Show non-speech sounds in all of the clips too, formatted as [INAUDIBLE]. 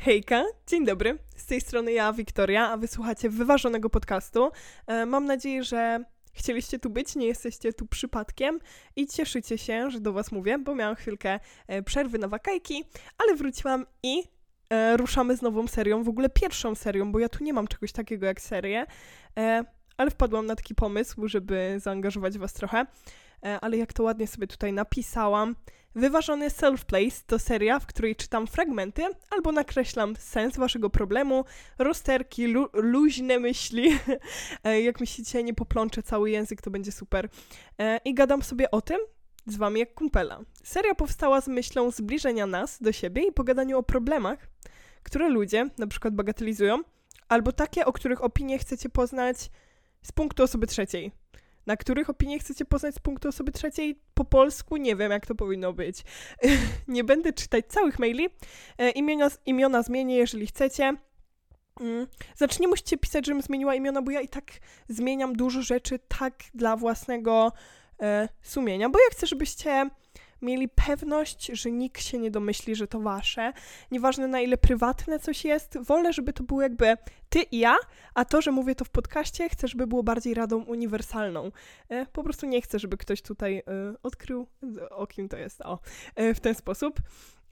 Hejka, dzień dobry. Z tej strony ja, Wiktoria, a wysłuchacie wyważonego podcastu. E, mam nadzieję, że chcieliście tu być, nie jesteście tu przypadkiem i cieszycie się, że do Was mówię, bo miałam chwilkę e, przerwy na wakajki, ale wróciłam i e, ruszamy z nową serią, w ogóle pierwszą serią, bo ja tu nie mam czegoś takiego jak serię, ale wpadłam na taki pomysł, żeby zaangażować Was trochę. E, ale jak to ładnie sobie tutaj napisałam, Wyważony Self-Place to seria, w której czytam fragmenty albo nakreślam sens waszego problemu, rozterki, lu luźne myśli. [LAUGHS] E, jak myślicie, nie poplączę cały język, to będzie super. E, I gadam sobie o tym z wami jak kumpela. Seria powstała z myślą zbliżenia nas do siebie i pogadaniu o problemach, które ludzie na przykład bagatelizują, albo takie, o których opinie chcecie poznać z punktu osoby trzeciej na których opinie chcecie poznać z punktu osoby trzeciej po polsku. Nie wiem, jak to powinno być. [LAUGHS] nie będę czytać całych maili. E, imiona, imiona zmienię, jeżeli chcecie. Mm. Znaczy, nie musicie pisać, żebym zmieniła imiona, bo ja i tak zmieniam dużo rzeczy tak dla własnego e, sumienia, bo ja chcę, żebyście mieli pewność, że nikt się nie domyśli, że to wasze. Nieważne na ile prywatne coś jest, wolę, żeby to było jakby ty i ja, a to, że mówię to w podcaście, chcę, żeby było bardziej radą uniwersalną. E, po prostu nie chcę, żeby ktoś tutaj e, odkrył, o kim to jest, o, e, w ten sposób.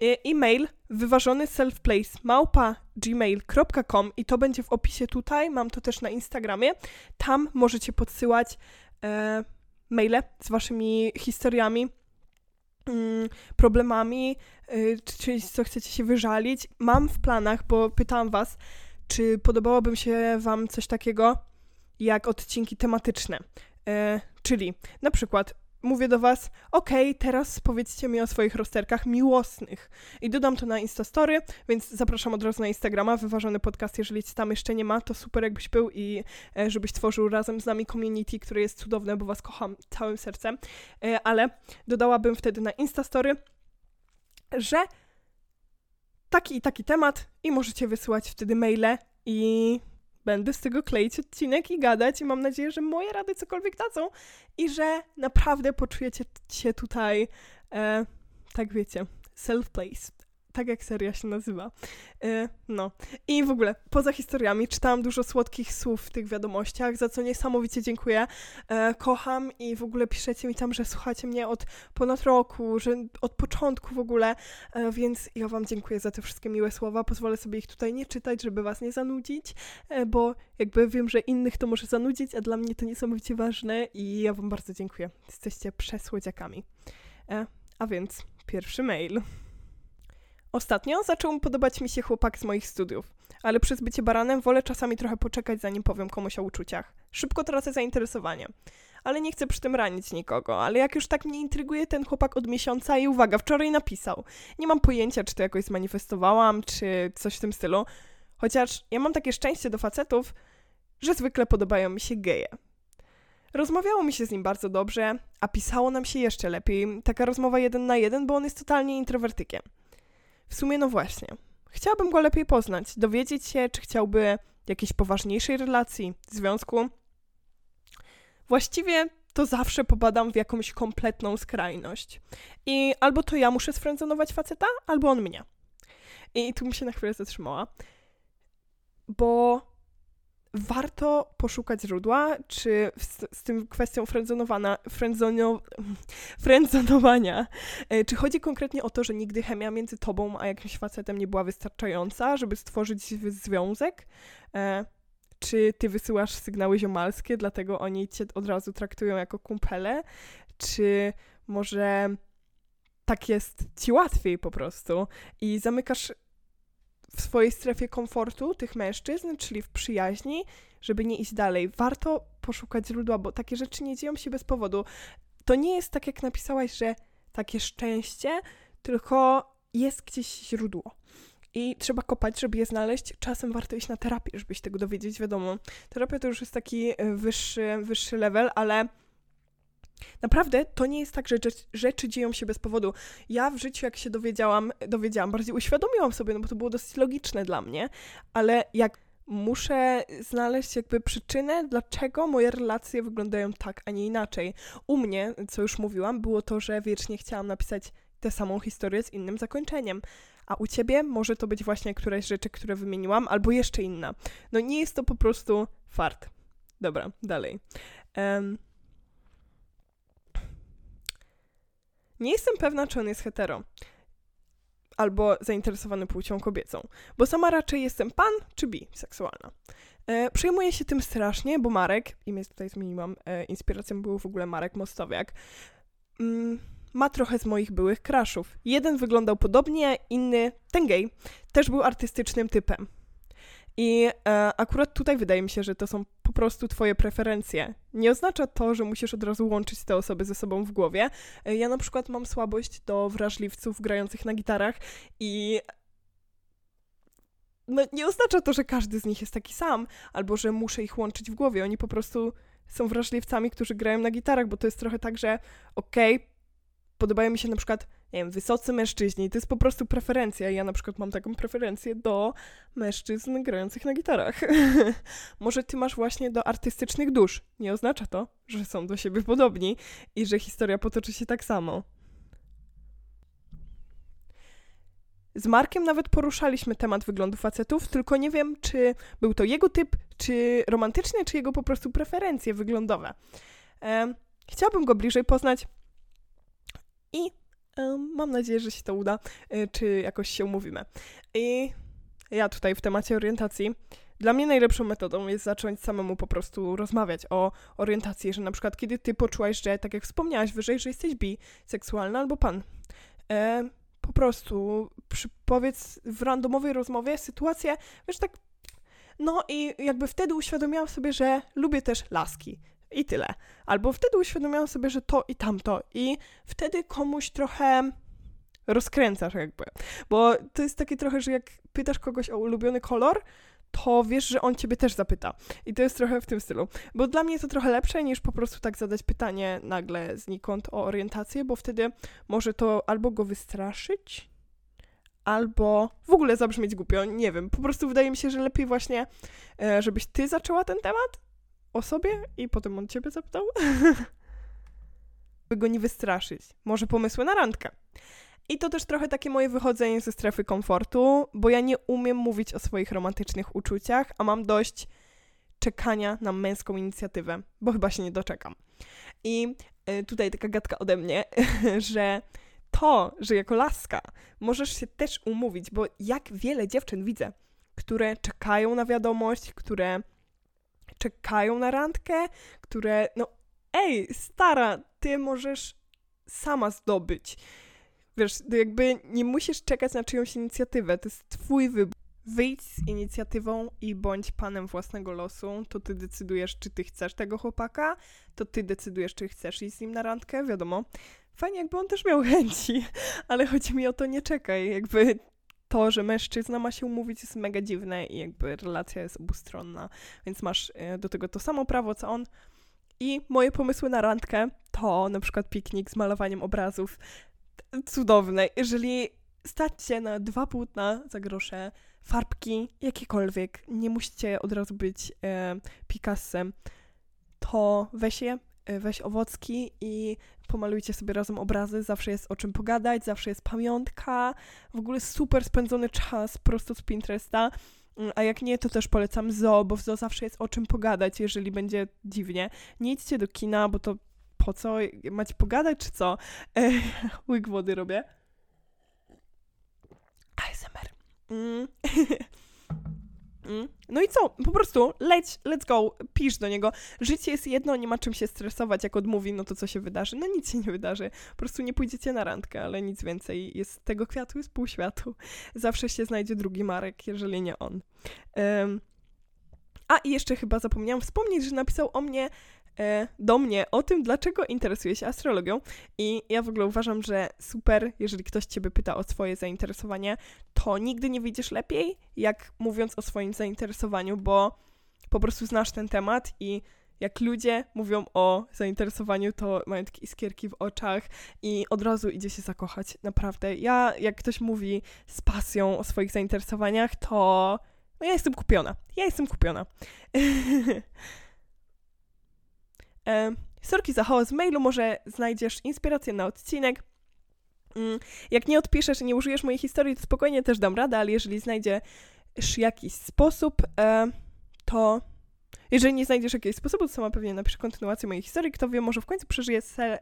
E-mail wyważony selfplace małpa gmail.com i to będzie w opisie tutaj, mam to też na Instagramie. Tam możecie podsyłać e, maile z waszymi historiami, problemami, y, czy co chcecie się wyżalić. Mam w planach, bo pytałam was, czy podobałoby się wam coś takiego jak odcinki tematyczne. E, czyli na przykład mówię do was, okej, teraz powiedzcie mi o swoich rozterkach miłosnych. I dodam to na Instastory, więc zapraszam od razu na Instagrama, wyważony podcast, jeżeli cię tam jeszcze nie ma, to super jakbyś był i e, żebyś tworzył razem z nami community, które jest cudowne, bo was kocham całym sercem. E, ale dodałabym wtedy na Instastory, że taki i taki temat i możecie wysyłać wtedy maile i będę z tego kleić odcinek i gadać i mam nadzieję, że moje rady cokolwiek dadzą i że naprawdę poczujecie się tutaj, e, tak wiecie, self-place tak jak seria się nazywa. Yy, no. I w ogóle, poza historiami, czytałam dużo słodkich słów w tych wiadomościach, za co niesamowicie dziękuję. Yy, kocham i w ogóle piszecie mi tam, że słuchacie mnie od ponad roku, że od początku w ogóle, yy, więc ja Wam dziękuję za te wszystkie miłe słowa. Pozwolę sobie ich tutaj nie czytać, żeby Was nie zanudzić, bo jakby wiem, że innych to może zanudzić, a dla mnie to niesamowicie ważne i ja Wam bardzo dziękuję. Jesteście przesłodziakami. A więc pierwszy mail. Ostatnio zaczął podobać mi się chłopak z moich studiów, ale przez bycie baranem wolę czasami trochę poczekać, zanim powiem komuś o uczuciach. Szybko tracę zainteresowanie. Ale nie chcę przy tym ranić nikogo, ale jak już tak mnie intryguje ten chłopak od miesiąca i uwaga, wczoraj napisał. Nie mam pojęcia, czy to jakoś zmanifestowałam, czy coś w tym stylu. Chociaż ja mam takie szczęście do facetów, że zwykle podobają mi się geje. Rozmawiało mi się z nim bardzo dobrze, a pisało nam się jeszcze lepiej. Taka rozmowa jeden na jeden, bo on jest totalnie introwertykiem. W sumie no właśnie. Chciałabym go lepiej poznać, dowiedzieć się, czy chciałby jakiejś poważniejszej relacji, związku. Właściwie to zawsze popadam w jakąś kompletną skrajność. I albo to ja muszę sfrędzonować faceta, albo on mnie. I tu mi się na chwilę zatrzymała, bo warto poszukać źródła, czy z, z tym kwestią friendzonowania, [LAUGHS] friendzonowania, e, czy chodzi konkretnie o to, że nigdy chemia między tobą a jakimś facetem nie była wystarczająca, żeby stworzyć związek? E, czy ty wysyłasz sygnały ziomalskie, dlatego oni cię od razu traktują jako kumpele? Czy może tak jest ci łatwiej po prostu i zamykasz w swojej strefie komfortu tych mężczyzn, czyli w przyjaźni, żeby nie iść dalej. Warto poszukać źródła, bo takie rzeczy nie dzieją się bez powodu. To nie jest tak, jak napisałaś, że takie szczęście, tylko jest gdzieś źródło. I trzeba kopać, żeby je znaleźć. Czasem warto iść na terapię, żeby się tego dowiedzieć. Wiadomo, terapia to już jest taki e, wyższy, wyższy level, ale Naprawdę to nie jest tak, że rzeczy dzieją się bez powodu. Ja w życiu, jak się dowiedziałam, dowiedziałam, bardziej uświadomiłam sobie, no bo to było dosyć logiczne dla mnie, ale jak muszę znaleźć jakby przyczynę, dlaczego moje relacje wyglądają tak, a nie inaczej. U mnie, co już mówiłam, było to, że wiecznie chciałam napisać tę samą historię z innym zakończeniem. a u ciebie może to być właśnie któraś z rzeczy, które wymieniłam, albo jeszcze inna. No nie jest to po prostu fart. Dobra, dalej. Um, nie jestem pewna, czy on jest hetero albo zainteresowany płcią kobiecą, bo sama raczej jestem pan czy biseksualna. E, przejmuję się tym strasznie, bo Marek, imię tutaj zmieniłam, e, inspiracją był w ogóle Marek Mostowiak, mm, ma trochę z moich byłych kraszów. Jeden wyglądał podobnie, inny, ten gej, też był artystycznym typem. I e, akurat tutaj wydaje mi się, że to są po prostu twoje preferencje. Nie oznacza to, że musisz od razu łączyć te osoby ze sobą w głowie. E, ja na przykład mam słabość do wrażliwców grających na gitarach i no, nie oznacza to, że każdy z nich jest taki sam, albo że muszę ich łączyć w głowie. Oni po prostu są wrażliwcami, którzy grają na gitarach, bo to jest trochę tak, że okej, okay, podobają mi się na przykład, nie wiem, wysocy mężczyźni. To jest po prostu preferencja. Ja na przykład mam taką preferencję do mężczyzn grających na gitarach. [LAUGHS] Może ty masz właśnie do artystycznych dusz. Nie oznacza to, że są do siebie podobni i że historia potoczy się tak samo. Z Markiem nawet poruszaliśmy temat wyglądu facetów, tylko nie wiem, czy był to jego typ, czy romantyczny, czy jego po prostu preferencje wyglądowe. E, chciałabym go bliżej poznać i mam nadzieję, że się to uda, e, czy jakoś się umówimy. I ja tutaj w temacie orientacji. Dla mnie najlepszą metodą jest zacząć samemu po prostu rozmawiać o orientacji, że na przykład kiedy ty poczułaś, że tak jak wspomniałaś wyżej, że jesteś bi, seksualna albo pan, e, po prostu powiedz w randomowej rozmowie sytuację, wiesz, tak no i jakby wtedy uświadomiłam sobie, że lubię też laski. I tyle. Albo wtedy uświadomiłam sobie, że to i tamto. I wtedy komuś trochę rozkręcasz jakby. Bo to jest takie trochę, że jak pytasz kogoś o ulubiony kolor, to wiesz, że on ciebie też zapyta. I to jest trochę w tym stylu. Bo dla mnie to trochę lepsze niż po prostu tak zadać pytanie nagle znikąd o orientację, bo wtedy może to albo go wystraszyć, albo w ogóle zabrzmieć głupio, nie wiem. Po prostu wydaje mi się, że lepiej właśnie, e, żebyś ty zaczęła ten temat o sobie i potem on ciebie zapytał. [LAUGHS] By go nie wystraszyć. Może pomysły na randkę. I to też trochę takie moje wychodzenie ze strefy komfortu, bo ja nie umiem mówić o swoich romantycznych uczuciach, a mam dość czekania na męską inicjatywę, bo chyba się nie doczekam. I y, tutaj taka gadka ode mnie, [LAUGHS] że to, że jako laska możesz się też umówić, bo jak wiele dziewczyn widzę, które czekają na wiadomość, które czekają na randkę, które, no, ej, stara, ty możesz sama zdobyć wiesz, jakby nie musisz czekać na czyjąś inicjatywę, to jest twój wybór. Wyjdź z inicjatywą i bądź panem własnego losu. To ty decydujesz, czy ty chcesz tego chłopaka, to ty decydujesz, czy chcesz iść z nim na randkę, wiadomo. Fajnie, jakby on też miał [LAUGHS] chęci, ale chodzi mi o to, nie czekaj. Jakby to, że mężczyzna ma się umówić jest mega dziwne i jakby relacja jest obustronna, więc masz e, do tego to samo prawo, co on. I moje pomysły na randkę to na przykład piknik z malowaniem obrazów, cudowne. Jeżeli stać się na dwa płótna za grosze, farbki, jakiekolwiek, nie musicie od razu być e, Picassem, to weź je, weź owocki i pomalujcie sobie razem obrazy, zawsze jest o czym pogadać, zawsze jest pamiątka, w ogóle super spędzony czas prosto z Pinteresta, mm, a jak nie, to też polecam zoo, bo w zoo zawsze jest o czym pogadać, jeżeli będzie dziwnie. Nie idźcie do kina, bo to po co? Macie pogadać, czy co? E, [LAUGHS] łyk wody robię. ASMR. Mm. [LAUGHS] mm. No i co? Po prostu leć, let's go, pisz do niego. Życie jest jedno, nie ma czym się stresować. Jak odmówi, no to co się wydarzy? No nic się nie wydarzy. Po prostu nie pójdziecie na randkę, ale nic więcej. Jest tego kwiatu jest pół światu. Zawsze się znajdzie drugi Marek, jeżeli nie on. Um. A i jeszcze chyba zapomniałam wspomnieć, że napisał o mnie do mnie o tym, dlaczego interesuje się astrologią. I ja w ogóle uważam, że super, jeżeli ktoś ciebie pyta o swoje zainteresowanie, to nigdy nie wyjdziesz lepiej, jak mówiąc o swoim zainteresowaniu, bo po prostu znasz ten temat i jak ludzie mówią o zainteresowaniu, to mają takie iskierki w oczach i od razu idzie się zakochać. Naprawdę. Ja, jak ktoś mówi z pasją o swoich zainteresowaniach, to no ja jestem kupiona. Ja jestem kupiona. [LAUGHS] E, sorki za hałas w mailu, może znajdziesz inspirację na odcinek. Mm, jak nie odpiszesz i nie użyjesz mojej historii, to spokojnie też dam radę, ale jeżeli znajdziesz jakiś sposób, e, to jeżeli nie znajdziesz jakiegoś sposobu, to sama pewnie napiszę kontynuację mojej historii. Kto wie, może w końcu przeżyję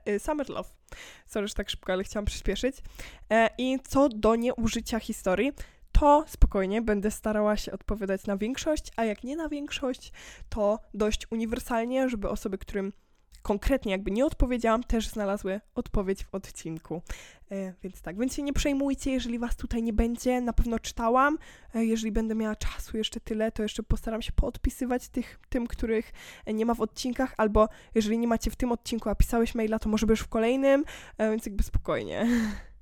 y, Summer Love. Sorry, że tak szybko, ale chciałam przyspieszyć. E, I co do nieużycia historii, to spokojnie będę starała się odpowiadać na większość, a jak nie na większość, to dość uniwersalnie, żeby osoby, którym konkretnie jakby nie odpowiedziałam, też znalazły odpowiedź w odcinku. E, więc tak, więc się nie przejmujcie, jeżeli was tutaj nie będzie, na pewno czytałam. E, jeżeli będę miała czasu jeszcze tyle, to jeszcze postaram się poodpisywać tych, tym, których nie ma w odcinkach, albo jeżeli nie macie w tym odcinku, a pisałeś maila, to może już w kolejnym, e, więc jakby spokojnie. [LAUGHS]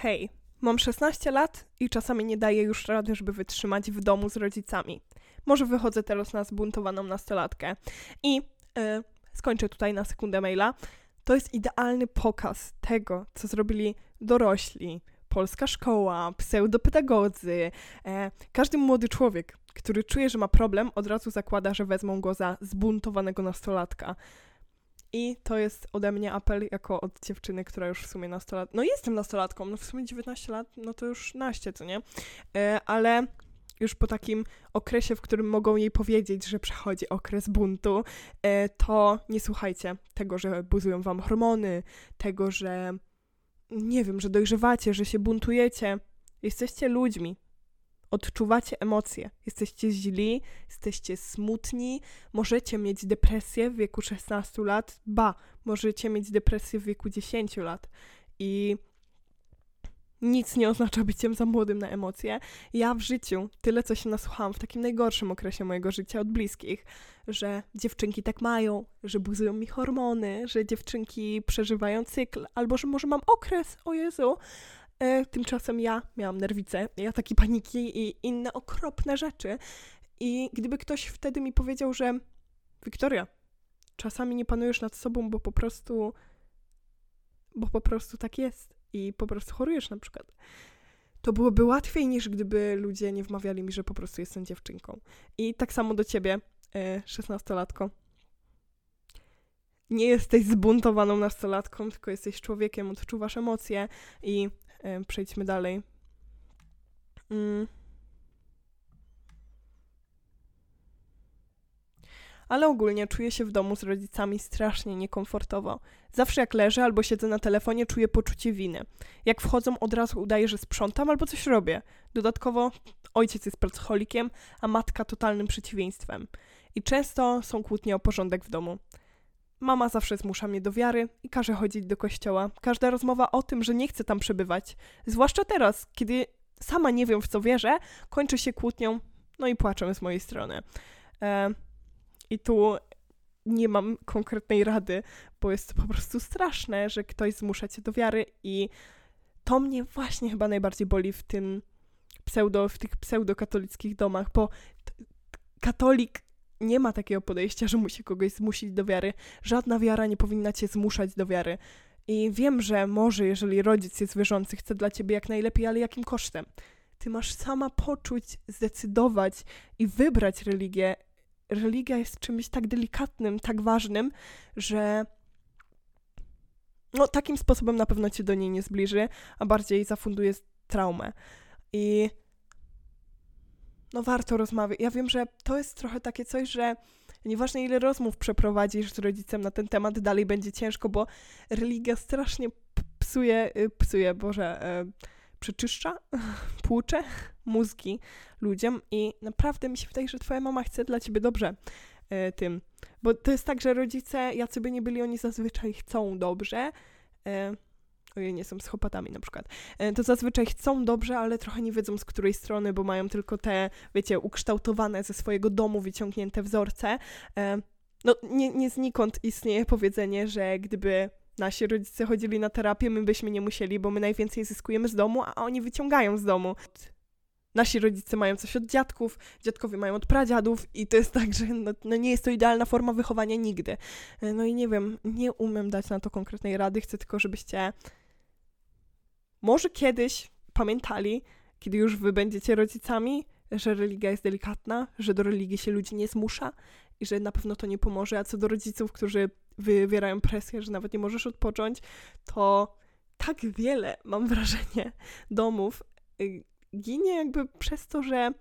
Hej, mam 16 lat i czasami nie daję już rady, żeby wytrzymać w domu z rodzicami. Może wychodzę teraz na zbuntowaną nastolatkę. I yy, skończę tutaj na sekundę maila. To jest idealny pokaz tego, co zrobili dorośli, polska szkoła, pseudopedagodzy. E, każdy młody człowiek, który czuje, że ma problem, od razu zakłada, że wezmą go za zbuntowanego nastolatka. I to jest ode mnie apel jako od dziewczyny, która już w sumie nastolat... No jestem nastolatką, no w sumie 19 lat, no to już naście, co nie? E, ale już po takim okresie, w którym mogą jej powiedzieć, że przechodzi okres buntu, e, to nie słuchajcie tego, że buzują wam hormony, tego, że nie wiem, że dojrzewacie, że się buntujecie. Jesteście ludźmi, odczuwacie emocje, jesteście źli, jesteście smutni, możecie mieć depresję w wieku 16 lat, ba, możecie mieć depresję w wieku 10 lat. I nic nie oznacza byciem za młodym na emocje. Ja w życiu tyle, co się nasłuchałam w takim najgorszym okresie mojego życia od bliskich, że dziewczynki tak mają, że buzują mi hormony, że dziewczynki przeżywają cykl, albo że może mam okres, o Jezu. E, tymczasem ja miałam nerwice, ja takie paniki i inne okropne rzeczy. I gdyby ktoś wtedy mi powiedział, że Wiktoria, czasami nie panujesz nad sobą, bo po prostu bo po prostu tak jest i po prostu chorujesz na przykład. To byłoby łatwiej niż gdyby ludzie nie wmawiali mi, że po prostu jestem dziewczynką. I tak samo do ciebie, szesnastolatko. Nie jesteś zbuntowaną nastolatką, tylko jesteś człowiekiem, odczuwasz emocje i e, przejdźmy dalej. Mm. ale ogólnie czuję się w domu z rodzicami strasznie niekomfortowo. Zawsze jak leżę albo siedzę na telefonie, czuję poczucie winy. Jak wchodzą, od razu udaję, że sprzątam albo coś robię. Dodatkowo ojciec jest pracocholikiem, a matka totalnym przeciwieństwem. I często są kłótnie o porządek w domu. Mama zawsze zmusza mnie do wiary i każe chodzić do kościoła. Każda rozmowa o tym, że nie chcę tam przebywać, zwłaszcza teraz, kiedy sama nie wiem w co wierzę, kończy się kłótnią, no i płaczem z mojej strony. E, i tu nie mam konkretnej rady, bo jest to po prostu straszne, że ktoś zmusza cię do wiary i to mnie właśnie chyba najbardziej boli w tym pseudo, w tych pseudokatolickich domach, bo katolik nie ma takiego podejścia, że musi kogoś zmusić do wiary. Żadna wiara nie powinna cię zmuszać do wiary. I wiem, że może, jeżeli rodzic jest wierzący, chce dla ciebie jak najlepiej, ale jakim kosztem? Ty masz sama poczuć, zdecydować i wybrać religię religia jest czymś tak delikatnym, tak ważnym, że no, takim sposobem na pewno cię do niej nie zbliży, a bardziej zafunduje traumę. I no warto rozmawiać. Ja wiem, że to jest trochę takie coś, że nieważne ile rozmów przeprowadzisz z rodzicem na ten temat, dalej będzie ciężko, bo religia strasznie psuje, y, psuje, Boże, e, przeczyszcza, [LAUGHS] płucze mózgi ludziom i naprawdę mi się wydaje, że twoja mama chce dla ciebie dobrze e, tym. Bo to jest tak, że rodzice, jacy by nie byli, oni zazwyczaj chcą dobrze. E, nie są psychopatami na przykład. E, to zazwyczaj chcą dobrze, ale trochę nie wiedzą z której strony, bo mają tylko te, wiecie, ukształtowane ze swojego domu wyciągnięte wzorce. E, no, nie, nie znikąd istnieje powiedzenie, że gdyby nasi rodzice chodzili na terapię, my byśmy nie musieli, bo my najwięcej zyskujemy z domu, a oni wyciągają z domu. Nasi rodzice mają coś od dziadków, dziadkowie mają od pradziadów i to jest [LAUGHS] tak, że no, no nie jest to idealna forma wychowania nigdy. No i nie wiem, nie umiem dać na to konkretnej rady, chcę tylko, żebyście może kiedyś pamiętali, kiedy już wy będziecie rodzicami, że religia jest delikatna, że do religii się ludzi nie zmusza i że na pewno to nie pomoże, a co do rodziców, którzy wywierają presję, że nawet nie możesz odpocząć, to tak wiele, mam wrażenie, domów y, ginie jakby przez to, że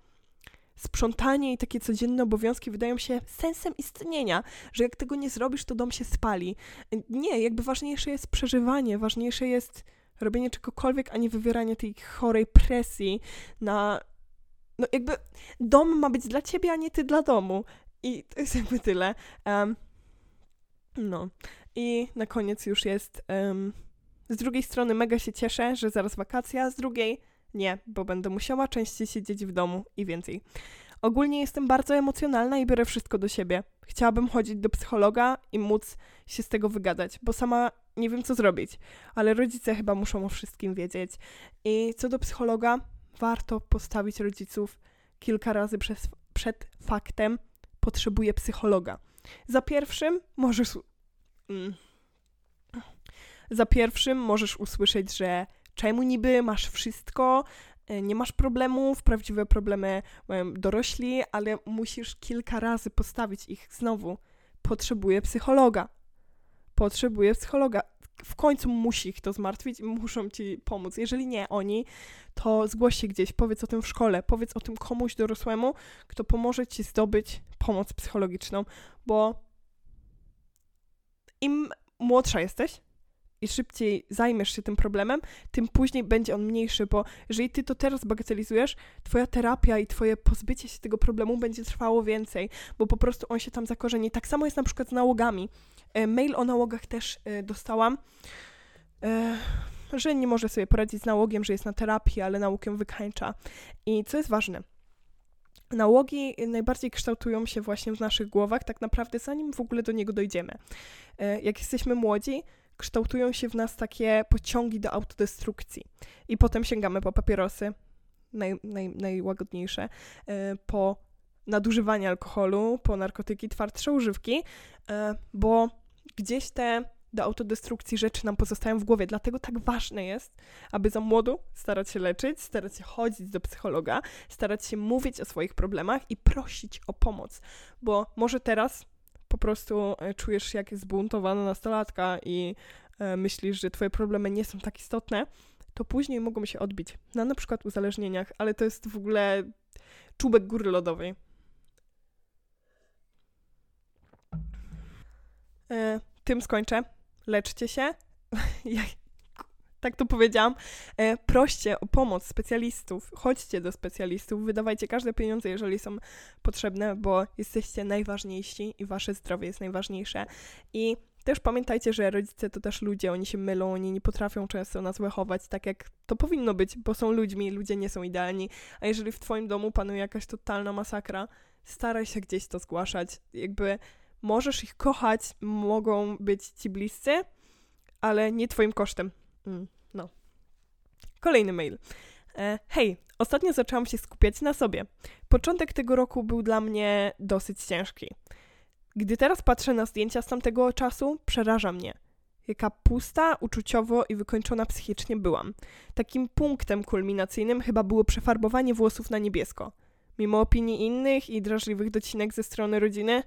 sprzątanie i takie codzienne obowiązki wydają się sensem istnienia, że jak tego nie zrobisz, to dom się spali. Nie, jakby ważniejsze jest przeżywanie, ważniejsze jest robienie czegokolwiek, a nie wywieranie tej chorej presji na. No, jakby dom ma być dla ciebie, a nie ty dla domu. I to jest jakby tyle. Um, no. I na koniec już jest. Um, z drugiej strony mega się cieszę, że zaraz wakacja, z drugiej nie, bo będę musiała częściej siedzieć w domu i więcej. Ogólnie jestem bardzo emocjonalna i biorę wszystko do siebie. Chciałabym chodzić do psychologa i móc się z tego wygadać, bo sama nie wiem, co zrobić, ale rodzice chyba muszą o wszystkim wiedzieć. I co do psychologa, warto postawić rodziców kilka razy przez, przed faktem, potrzebuję psychologa. Za pierwszym możesz. Mm, za pierwszym możesz usłyszeć, że czemu niby masz wszystko, e, nie masz problemów, prawdziwe problemy mają dorośli, ale musisz kilka razy postawić ich znowu. Potrzebuję psychologa. Potrzebuję psychologa. W końcu musi ich to zmartwić i muszą ci pomóc. Jeżeli nie oni, to zgłoś się gdzieś, powiedz o tym w szkole, powiedz o tym komuś dorosłemu, kto pomoże ci zdobyć pomoc psychologiczną, bo im młodsza jesteś, i szybciej zajmiesz się tym problemem, tym później będzie on mniejszy, bo jeżeli ty to teraz bagatelizujesz, twoja terapia i twoje pozbycie się tego problemu będzie trwało więcej, bo po prostu on się tam zakorzeni. Tak samo jest na przykład z nałogami. E, mail o nałogach też e, dostałam, e, że nie może sobie poradzić z nałogiem, że jest na terapii, ale nałogiem wykańcza. I co jest ważne, Nałogi najbardziej kształtują się właśnie w naszych głowach, tak naprawdę zanim w ogóle do niego dojdziemy. Jak jesteśmy młodzi, kształtują się w nas takie pociągi do autodestrukcji. I potem sięgamy po papierosy, naj, naj, najłagodniejsze, po nadużywanie alkoholu, po narkotyki, twardsze używki, e, bo gdzieś te do autodestrukcji rzeczy nam pozostają w głowie. Dlatego tak ważne jest, aby za młodu starać się leczyć, starać się chodzić do psychologa, starać się mówić o swoich problemach i prosić o pomoc. Bo może teraz po prostu e, czujesz się jak zbuntowana nastolatka i e, myślisz, że twoje problemy nie są tak istotne, to później mogą się odbić na na przykład uzależnieniach, ale to jest w ogóle czubek góry lodowej. Tym skończę. Leczcie się. [LAUGHS] tak to powiedziałam, e, proście o pomoc specjalistów, chodźcie do specjalistów, wydawajcie każde pieniądze, jeżeli są potrzebne, bo jesteście najważniejsi i wasze zdrowie jest najważniejsze. I też pamiętajcie, że rodzice to też ludzie, oni się mylą, oni nie potrafią często nas wychować tak, jak to powinno być, bo są ludźmi, ludzie nie są idealni. A jeżeli w twoim domu panuje jakaś totalna masakra, staraj się gdzieś to zgłaszać. Jakby możesz ich kochać, mogą być ci bliscy, ale nie twoim kosztem. Mm, no. Kolejny mail. E, hej, ostatnio zaczęłam się skupiać na sobie. Początek tego roku był dla mnie dosyć ciężki. Gdy teraz patrzę na zdjęcia z tamtego czasu, przeraża mnie. Jaka pusta, uczuciowo i wykończona psychicznie byłam. Takim punktem kulminacyjnym chyba było przefarbowanie włosów na niebiesko. Mimo opinii innych i drażliwych docinek ze strony rodziny,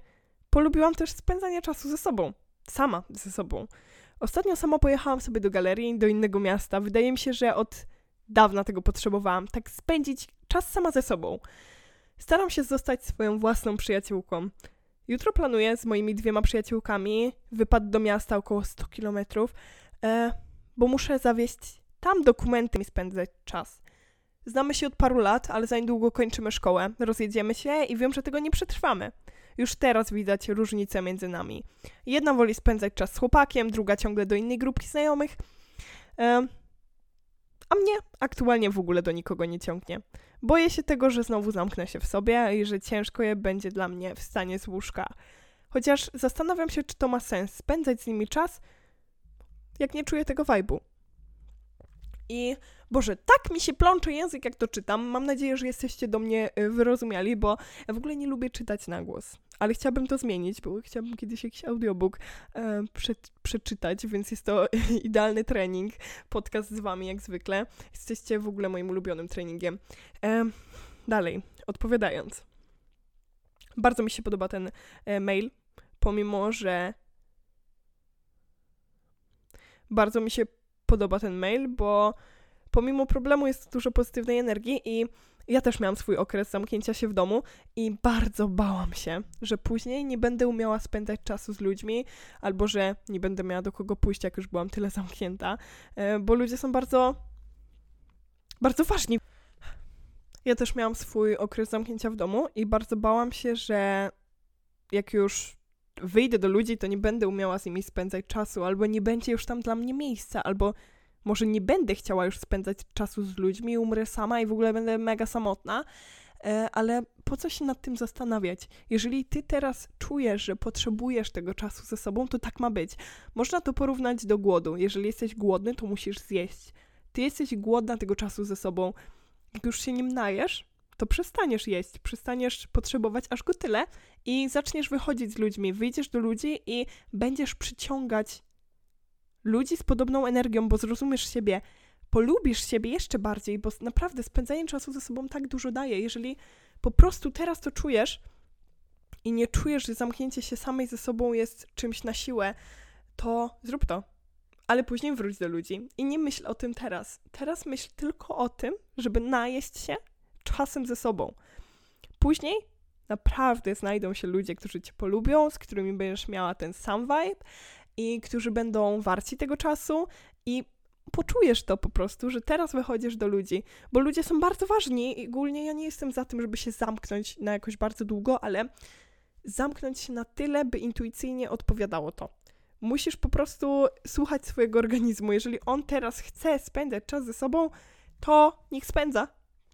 polubiłam też spędzanie czasu ze sobą. Sama ze sobą. Ostatnio sama pojechałam sobie do galerii, do innego miasta. Wydaje mi się, że od dawna tego potrzebowałam. Tak spędzić czas sama ze sobą. Staram się zostać swoją własną przyjaciółką. Jutro planuję z moimi dwiema przyjaciółkami wypad do miasta około 100 kilometrów, e, bo muszę zawieźć tam dokumenty i spędzać czas. Znamy się od paru lat, ale za niedługo kończymy szkołę, rozjedziemy się i wiem, że tego nie przetrwamy. Już teraz widać różnicę między nami. Jedna woli spędzać czas z chłopakiem, druga ciągle do innej grupki znajomych. E, a mnie aktualnie w ogóle do nikogo nie ciągnie. Boję się tego, że znowu zamknę się w sobie i że ciężko je będzie dla mnie wstanie z łóżka. Chociaż zastanawiam się, czy to ma sens spędzać z nimi czas, jak nie czuję tego wajbu. I Boże, tak mi się plącze język, jak to czytam. Mam nadzieję, że jesteście do mnie y, wyrozumiali, bo ja w ogóle nie lubię czytać na głos. Ale chciałabym to zmienić, bo chciałabym kiedyś jakiś audiobook e, prze, przeczytać, więc jest to [LAUGHS] idealny trening. Podcast z wami, jak zwykle. Jesteście w ogóle moim ulubionym treningiem. E, dalej, odpowiadając. Bardzo mi się podoba ten e, mail, pomimo, że Bardzo mi się podoba ten mail, bo pomimo problemu jest dużo pozytywnej energii i ja też miałam swój okres zamknięcia się w domu i bardzo bałam się, że później nie będę umiała spędzać czasu z ludźmi, albo że nie będę miała do kogo pójść, jak już byłam tyle zamknięta, e, bo ludzie są bardzo, bardzo ważni. Ja też miałam swój okres zamknięcia w domu i bardzo bałam się, że jak już wyjdę do ludzi, to nie będę umiała z nimi spędzać czasu, albo nie będzie już tam dla mnie miejsca, albo może nie będę chciała już spędzać czasu z ludźmi, umrę sama i w ogóle będę mega samotna, e, ale po co się nad tym zastanawiać? Jeżeli ty teraz czujesz, że potrzebujesz tego czasu ze sobą, to tak ma być. Można to porównać do głodu. Jeżeli jesteś głodny, to musisz zjeść. Ty jesteś głodna tego czasu ze sobą. Jak już się nim najesz, to przestaniesz jeść, przestaniesz potrzebować aż go tyle i zaczniesz wychodzić z ludźmi. Wyjdziesz do ludzi i będziesz przyciągać ludzi z podobną energią, bo zrozumiesz siebie, polubisz siebie jeszcze bardziej, bo naprawdę spędzanie czasu ze sobą tak dużo daje. Jeżeli po prostu teraz to czujesz i nie czujesz, że zamknięcie się samej ze sobą jest czymś na siłę, to zrób to. Ale później wróć do ludzi i nie myśl o tym teraz. Teraz myśl tylko o tym, żeby najeść się czasem ze sobą. Później naprawdę znajdą się ludzie, którzy cię polubią, z którymi będziesz miała ten sam vibe i którzy będą warci tego czasu i poczujesz to po prostu, że teraz wychodzisz do ludzi, bo ludzie są bardzo ważni i ogólnie ja nie jestem za tym, żeby się zamknąć na jakoś bardzo długo, ale zamknąć się na tyle, by intuicyjnie odpowiadało to. Musisz po prostu słuchać swojego organizmu. Jeżeli on teraz chce spędzać czas ze sobą, to niech spędza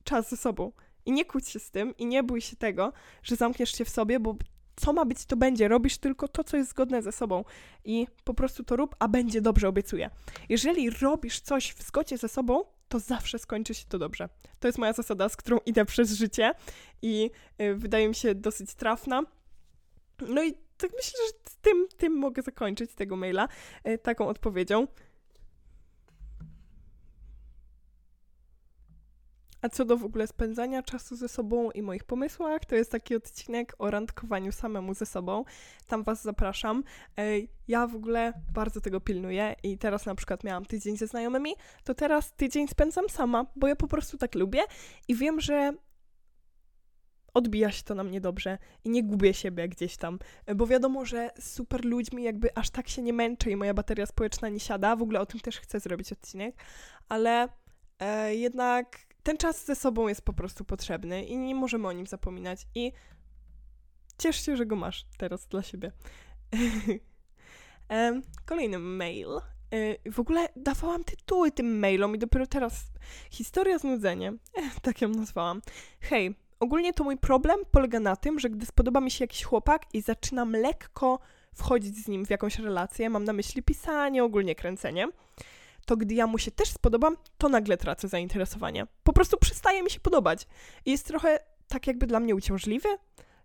czas ze sobą. I nie kłóć się z tym i nie bój się tego, że zamkniesz się w sobie, bo co ma być, to będzie. Robisz tylko to, co jest zgodne ze sobą i po prostu to rób, a będzie dobrze, obiecuję. Jeżeli robisz coś w zgodzie ze sobą, to zawsze skończy się to dobrze. To jest moja zasada, z którą idę przez życie i y, wydaje mi się dosyć trafna. No i tak myślę, że tym, tym mogę zakończyć tego maila, y, taką odpowiedzią. A co do w ogóle spędzania czasu ze sobą i moich pomysłach, to jest taki odcinek o randkowaniu samemu ze sobą. Tam Was zapraszam. Ja w ogóle bardzo tego pilnuję i teraz na przykład miałam tydzień ze znajomymi, to teraz tydzień spędzam sama, bo ja po prostu tak lubię i wiem, że odbija się to na mnie dobrze i nie gubię siebie gdzieś tam, bo wiadomo, że z super ludźmi jakby aż tak się nie męczę i moja bateria społeczna nie siada, w ogóle o tym też chcę zrobić odcinek, ale e, jednak ten czas ze sobą jest po prostu potrzebny i nie możemy o nim zapominać. I ciesz się, że go masz teraz dla siebie. [LAUGHS] Kolejny mail. E, w ogóle dawałam tytuły tym mailom i dopiero teraz historia znudzenie, [LAUGHS] tak ją nazwałam. Hej, ogólnie to mój problem polega na tym, że gdy spodoba mi się jakiś chłopak i zaczynam lekko wchodzić z nim w jakąś relację, mam na myśli pisanie, ogólnie kręcenie, to gdy ja mu się też spodobam, to nagle tracę zainteresowanie. Po prostu przestaje mi się podobać. I jest trochę tak jakby dla mnie uciążliwy.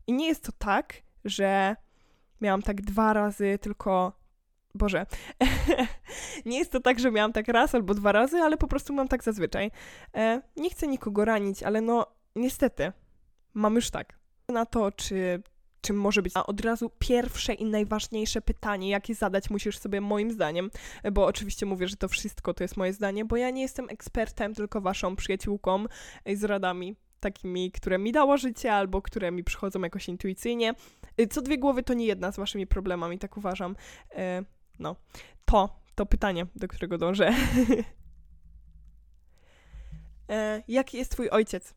I nie jest to tak, że miałam tak dwa razy, tylko. Boże. [LAUGHS] nie jest to tak, że miałam tak raz albo dwa razy, ale po prostu mam tak zazwyczaj. E, nie chcę nikogo ranić, ale no, niestety, mam już tak. Na to, czy czym może być. A od razu pierwsze i najważniejsze pytanie, jakie zadać musisz sobie moim zdaniem, bo oczywiście mówię, że to wszystko to jest moje zdanie, bo ja nie jestem ekspertem, tylko waszą przyjaciółką z radami takimi, które mi dało życie albo które mi przychodzą jakoś intuicyjnie. Co dwie głowy to nie jedna z waszymi problemami, tak uważam. E, no, to, to pytanie, do którego dążę. [LAUGHS] e, jaki jest twój ojciec?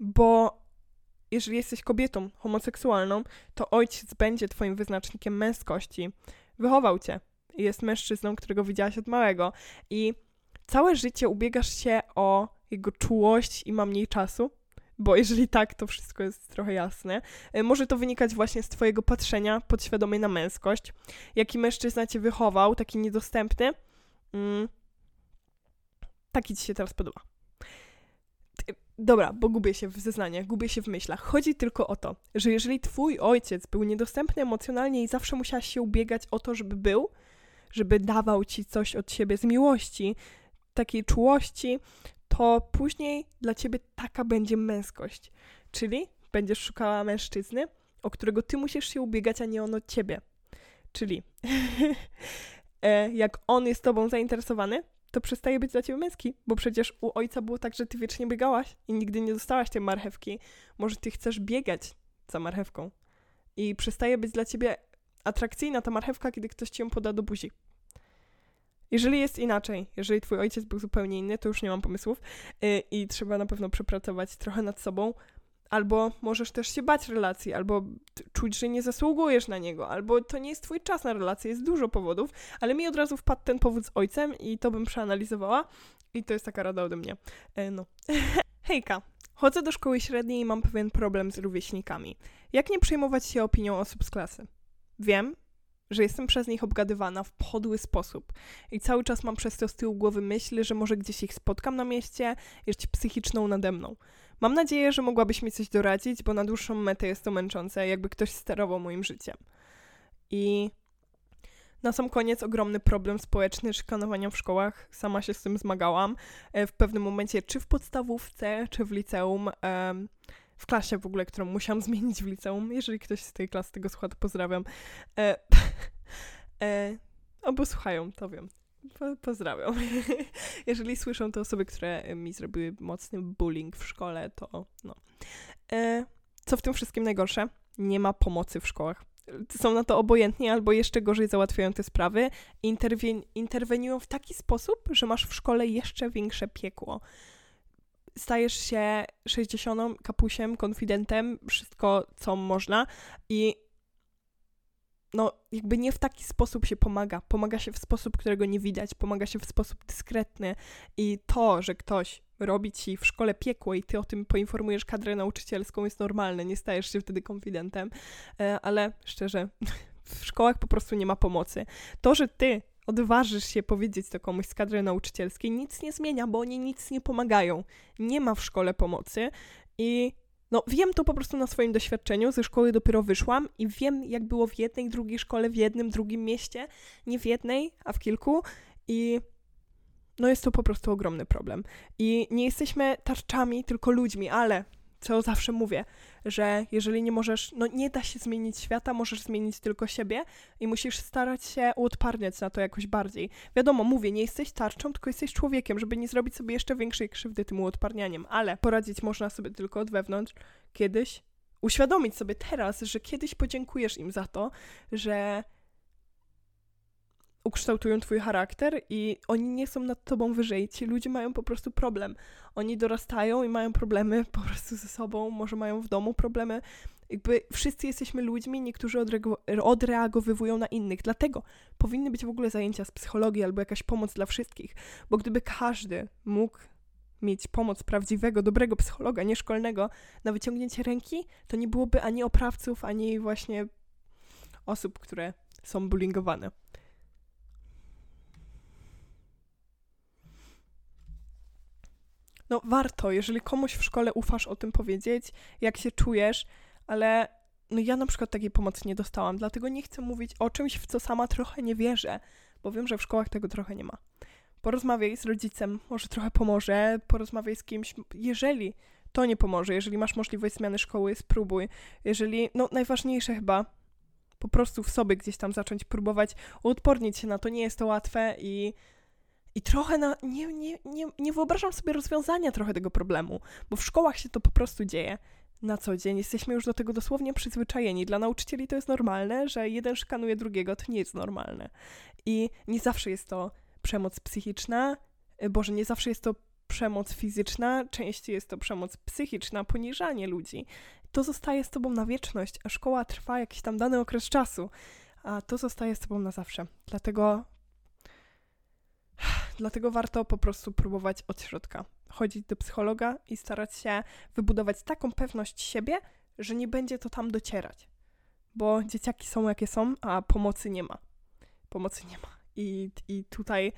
Bo jeżeli jesteś kobietą homoseksualną, to ojciec będzie twoim wyznacznikiem męskości. Wychował cię. Jest mężczyzną, którego widziałaś od małego. I całe życie ubiegasz się o jego czułość i ma mniej czasu. Bo jeżeli tak, to wszystko jest trochę jasne. E, może to wynikać właśnie z twojego patrzenia podświadomie na męskość. Jaki mężczyzna cię wychował, taki niedostępny, mm, taki ci się teraz podoba. Dobra, bo gubię się w zeznaniach, gubię się w myślach. Chodzi tylko o to, że jeżeli twój ojciec był niedostępny emocjonalnie i zawsze musiałaś się ubiegać o to, żeby był, żeby dawał ci coś od siebie z miłości, takiej czułości, to później dla ciebie taka będzie męskość. Czyli będziesz szukała mężczyzny, o którego ty musisz się ubiegać, a nie on o ciebie. Czyli [LAUGHS] e, jak on jest tobą zainteresowany, to przestaje być dla ciebie męski, bo przecież u ojca było tak, że ty wiecznie biegałaś i nigdy nie dostałaś tej marchewki. Może ty chcesz biegać za marchewką i przestaje być dla ciebie atrakcyjna ta marchewka, kiedy ktoś ci ją poda do buzi. Jeżeli jest inaczej, jeżeli twój ojciec był zupełnie inny, to już nie mam pomysłów yy, i trzeba na pewno przepracować trochę nad sobą, albo możesz też się bać relacji, albo czuć, że nie zasługujesz na niego, albo to nie jest twój czas na relację, jest dużo powodów, ale mi od razu wpadł ten powód z ojcem i to bym przeanalizowała i to jest taka rada ode mnie. E, no. [LAUGHS] Hejka, chodzę do szkoły średniej i mam pewien problem z rówieśnikami. Jak nie przejmować się opinią osób z klasy? Wiem, że jestem przez nich obgadywana w podły sposób i cały czas mam przez to z tyłu głowy myśl, że może gdzieś ich spotkam na mieście, jest psychiczną nade mną. Mam nadzieję, że mogłabyś mi coś doradzić, bo na dłuższą metę jest to męczące, jakby ktoś sterował moim życiem. I na sam koniec ogromny problem społeczny szykanowania w szkołach. Sama się z tym zmagałam. E, w pewnym momencie, czy w podstawówce, czy w liceum, w klasie w ogóle, którą musiałam [LAUGHS] zmienić w liceum. Jeżeli ktoś z tej klasy tego słucha, to pozdrawiam. E, [LAUGHS] e, albo słuchają, to wiem. Po, pozdrawiam. [LAUGHS] Jeżeli słyszą to osoby, które mi zrobiły mocny bullying w szkole, to no. E, co w tym wszystkim najgorsze? Nie ma pomocy w szkołach. Są na to obojętni albo jeszcze gorzej załatwiają te sprawy. Interwen interweniują w taki sposób, że masz w szkole jeszcze większe piekło. Stajesz się 60 kapusiem, konfidentem, wszystko co można i no, jakby nie w taki sposób się pomaga. Pomaga się w sposób, którego nie widać, pomaga się w sposób dyskretny. I to, że ktoś robi ci w szkole piekło i ty o tym poinformujesz kadrę nauczycielską, jest normalne, nie stajesz się wtedy konfidentem. E, ale szczerze, [LAUGHS] w szkołach po prostu nie ma pomocy. To, że ty odważysz się powiedzieć to komuś z kadry nauczycielskiej, nic nie zmienia, bo oni nic nie pomagają. Nie ma w szkole pomocy i no, wiem to po prostu na swoim doświadczeniu. Ze szkoły dopiero wyszłam i wiem, jak było w jednej, drugiej szkole, w jednym, drugim mieście. Nie w jednej, a w kilku. I no, jest to po prostu ogromny problem. I nie jesteśmy tarczami, tylko ludźmi, ale co zawsze mówię, że jeżeli nie możesz, no nie da się zmienić świata, możesz zmienić tylko siebie i musisz starać się uodparniać na to jakoś bardziej. Wiadomo, mówię, nie jesteś tarczą, tylko jesteś człowiekiem, żeby nie zrobić sobie jeszcze większej krzywdy tym uodparnianiem, ale poradzić można sobie tylko od wewnątrz. Kiedyś uświadomić sobie teraz, że kiedyś podziękujesz im za to, że ukształtują twój charakter i oni nie są nad tobą wyżej. Ci ludzie mają po prostu problem. Oni dorastają i mają problemy po prostu ze sobą, może mają w domu problemy. Jakby wszyscy jesteśmy ludźmi, niektórzy odreagowywują na innych. Dlatego powinny być w ogóle zajęcia z psychologii albo jakaś pomoc dla wszystkich. Bo gdyby każdy mógł mieć pomoc prawdziwego, dobrego psychologa, nie szkolnego, na wyciągnięcie ręki, to nie byłoby ani oprawców, ani właśnie osób, które są bullyingowane. No warto, jeżeli komuś w szkole ufasz o tym powiedzieć, jak się czujesz, ale no ja na przykład takiej pomocy nie dostałam, dlatego nie chcę mówić o czymś, w co sama trochę nie wierzę, bo wiem, że w szkołach tego trochę nie ma. Porozmawiaj z rodzicem, może trochę pomoże, porozmawiaj z kimś, jeżeli to nie pomoże, jeżeli masz możliwość zmiany szkoły, spróbuj. Jeżeli, no najważniejsze chyba, po prostu w sobie gdzieś tam zacząć próbować uodpornić się na to, nie jest to łatwe i i trochę na, nie, nie, nie, nie wyobrażam sobie rozwiązania trochę tego problemu, bo w szkołach się to po prostu dzieje na co dzień. Jesteśmy już do tego dosłownie przyzwyczajeni. Dla nauczycieli to jest normalne, że jeden szykanuje drugiego, to nie jest normalne. I nie zawsze jest to przemoc psychiczna, y, boże, nie zawsze jest to przemoc fizyczna, częściej jest to przemoc psychiczna, poniżanie ludzi. To zostaje z tobą na wieczność, a szkoła trwa jakiś tam dany okres czasu, a to zostaje z tobą na zawsze. Dlatego Dlatego warto po prostu próbować od środka. Chodzić do psychologa i starać się wybudować taką pewność siebie, że nie będzie to tam docierać. Bo dzieciaki są jakie są, a pomocy nie ma. Pomocy nie ma. I, i tutaj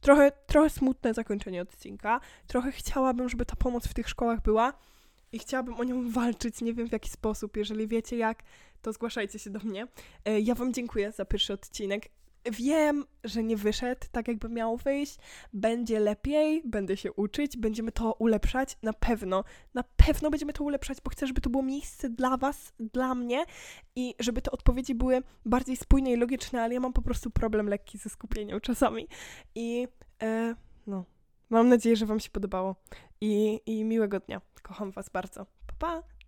trochę, trochę smutne zakończenie odcinka. Trochę chciałabym, żeby ta pomoc w tych szkołach była i chciałabym o nią walczyć. Nie wiem w jaki sposób. Jeżeli wiecie jak, to zgłaszajcie się do mnie. E, ja Wam dziękuję za pierwszy odcinek Wiem, że nie wyszedł tak, jakby miał wyjść. Będzie lepiej, będę się uczyć, będziemy to ulepszać. Na pewno, na pewno będziemy to ulepszać, bo chcę, żeby to było miejsce dla Was, dla mnie i żeby te odpowiedzi były bardziej spójne i logiczne, ale ja mam po prostu problem lekki ze skupieniem czasami. I e, no, mam nadzieję, że Wam się podobało. I, I miłego dnia. Kocham Was bardzo. Pa, pa!